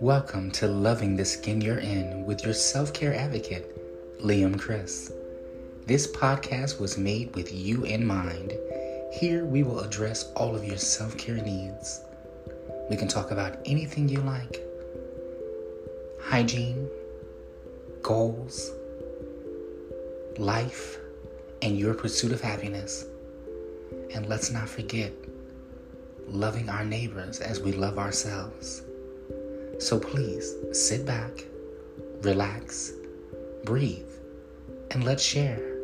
Welcome to Loving the Skin You're In with your self care advocate, Liam Chris. This podcast was made with you in mind. Here we will address all of your self care needs. We can talk about anything you like hygiene, goals, life, and your pursuit of happiness. And let's not forget loving our neighbors as we love ourselves. So please sit back, relax, breathe, and let's share.